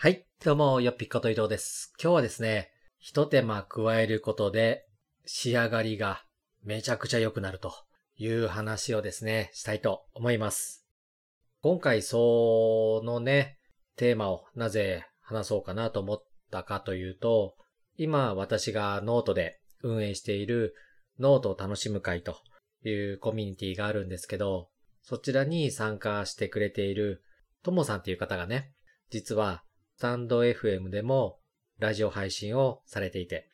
はい。どうも、よっぴっこと伊藤です。今日はですね、一手間加えることで仕上がりがめちゃくちゃ良くなるという話をですね、したいと思います。今回そのね、テーマをなぜ話そうかなと思ったかというと、今私がノートで運営しているノートを楽しむ会というコミュニティがあるんですけど、そちらに参加してくれているともさんっていう方がね、実はスタンド FM でもラジオ配信をされていて、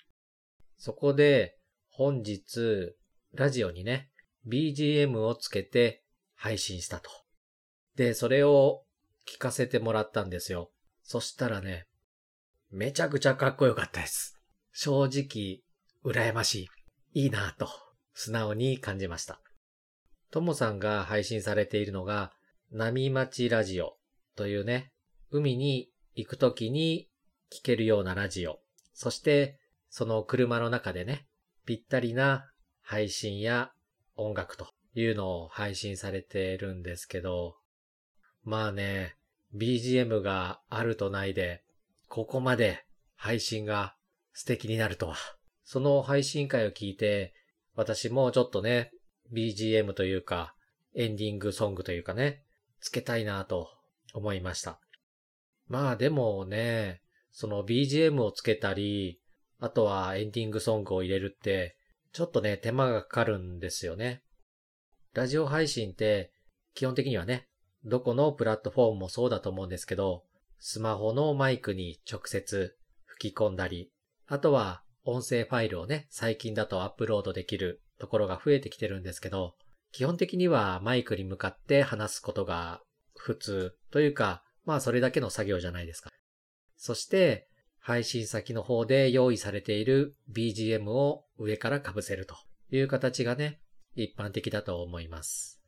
そこで本日ラジオにね、BGM をつけて配信したと。で、それを聞かせてもらったんですよ。そしたらね、めちゃくちゃかっこよかったです。正直、羨ましい。いいなぁと、素直に感じました。ともさんが配信されているのが、波町ラジオというね、海に行くときに聞けるようなラジオ。そして、その車の中でね、ぴったりな配信や音楽というのを配信されてるんですけど、まあね、BGM があるとないで、ここまで配信が素敵になるとは。その配信会を聞いて、私もちょっとね、BGM というか、エンディングソングというかね、つけたいなと思いました。まあでもね、その BGM をつけたり、あとはエンディングソングを入れるって、ちょっとね、手間がかかるんですよね。ラジオ配信って、基本的にはね、どこのプラットフォームもそうだと思うんですけど、スマホのマイクに直接吹き込んだり、あとは音声ファイルをね、最近だとアップロードできるところが増えてきてるんですけど、基本的にはマイクに向かって話すことが普通というか、まあそれだけの作業じゃないですか。そして、配信先の方で用意されている BGM を上から被せるという形がね、一般的だと思います。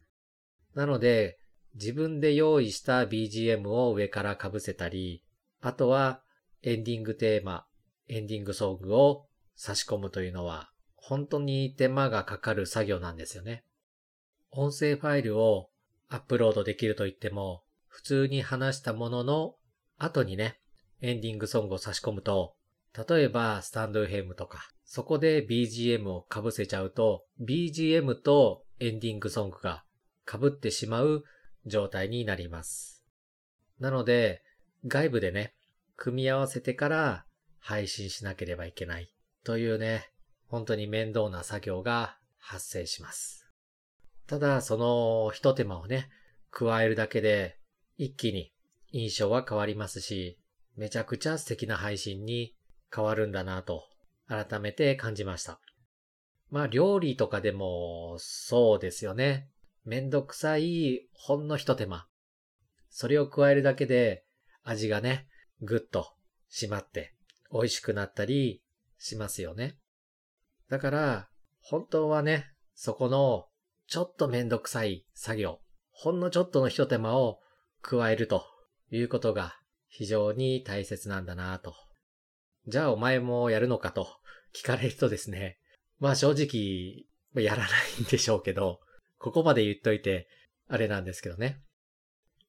なので、自分で用意した BGM を上から被せたり、あとはエンディングテーマ、エンディングソングを差し込むというのは、本当に手間がかかる作業なんですよね。音声ファイルをアップロードできると言っても、普通に話したものの後にね、エンディングソングを差し込むと、例えばスタンド FM とか、そこで BGM を被せちゃうと、BGM とエンディングソングが被ってしまう状態になります。なので、外部でね、組み合わせてから配信しなければいけないというね、本当に面倒な作業が発生します。ただ、その一手間をね、加えるだけで一気に印象は変わりますし、めちゃくちゃ素敵な配信に変わるんだなと改めて感じました。まあ料理とかでもそうですよね。めんどくさいほんの一手間。それを加えるだけで味がね、ぐっと締まって美味しくなったりしますよね。だから、本当はね、そこのちょっとめんどくさい作業、ほんのちょっとの一手間を加えるということが非常に大切なんだなと。じゃあお前もやるのかと聞かれるとですね、まあ正直やらないんでしょうけど、ここまで言っといてあれなんですけどね。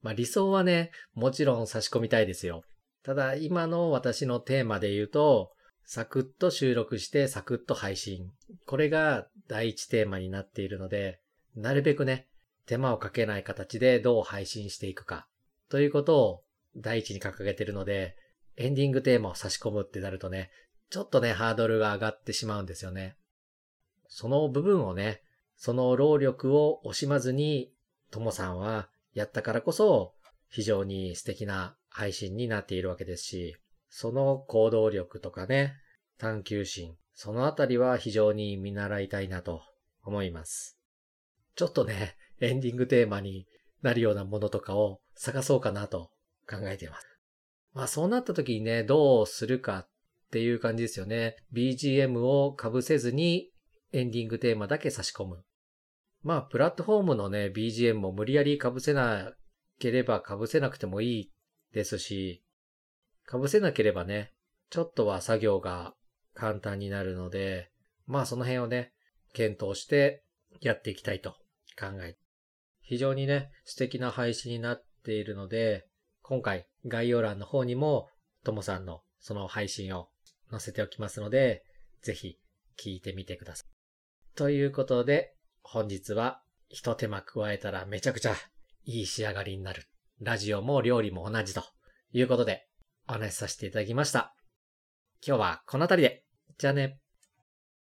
まあ理想はね、もちろん差し込みたいですよ。ただ今の私のテーマで言うと、サクッと収録してサクッと配信。これが第一テーマになっているので、なるべくね、手間をかけない形でどう配信していくか。ということを第一に掲げてるので、エンディングテーマを差し込むってなるとね、ちょっとね、ハードルが上がってしまうんですよね。その部分をね、その労力を惜しまずに、ともさんはやったからこそ、非常に素敵な配信になっているわけですし、その行動力とかね、探求心、そのあたりは非常に見習いたいなと思います。ちょっとね、エンディングテーマになるようなものとかを探そうかなと考えています。まあそうなった時にね、どうするかっていう感じですよね。BGM を被せずにエンディングテーマだけ差し込む。まあプラットフォームのね、BGM も無理やり被せなければ被せなくてもいいですし、被せなければね、ちょっとは作業が簡単になるので、まあその辺をね、検討してやっていきたいと考え。非常にね、素敵な配信になっているので、今回概要欄の方にもともさんのその配信を載せておきますので、ぜひ聞いてみてください。ということで、本日は一手間加えたらめちゃくちゃいい仕上がりになる。ラジオも料理も同じということでお話しさせていただきました。今日はこの辺りで。じゃあね。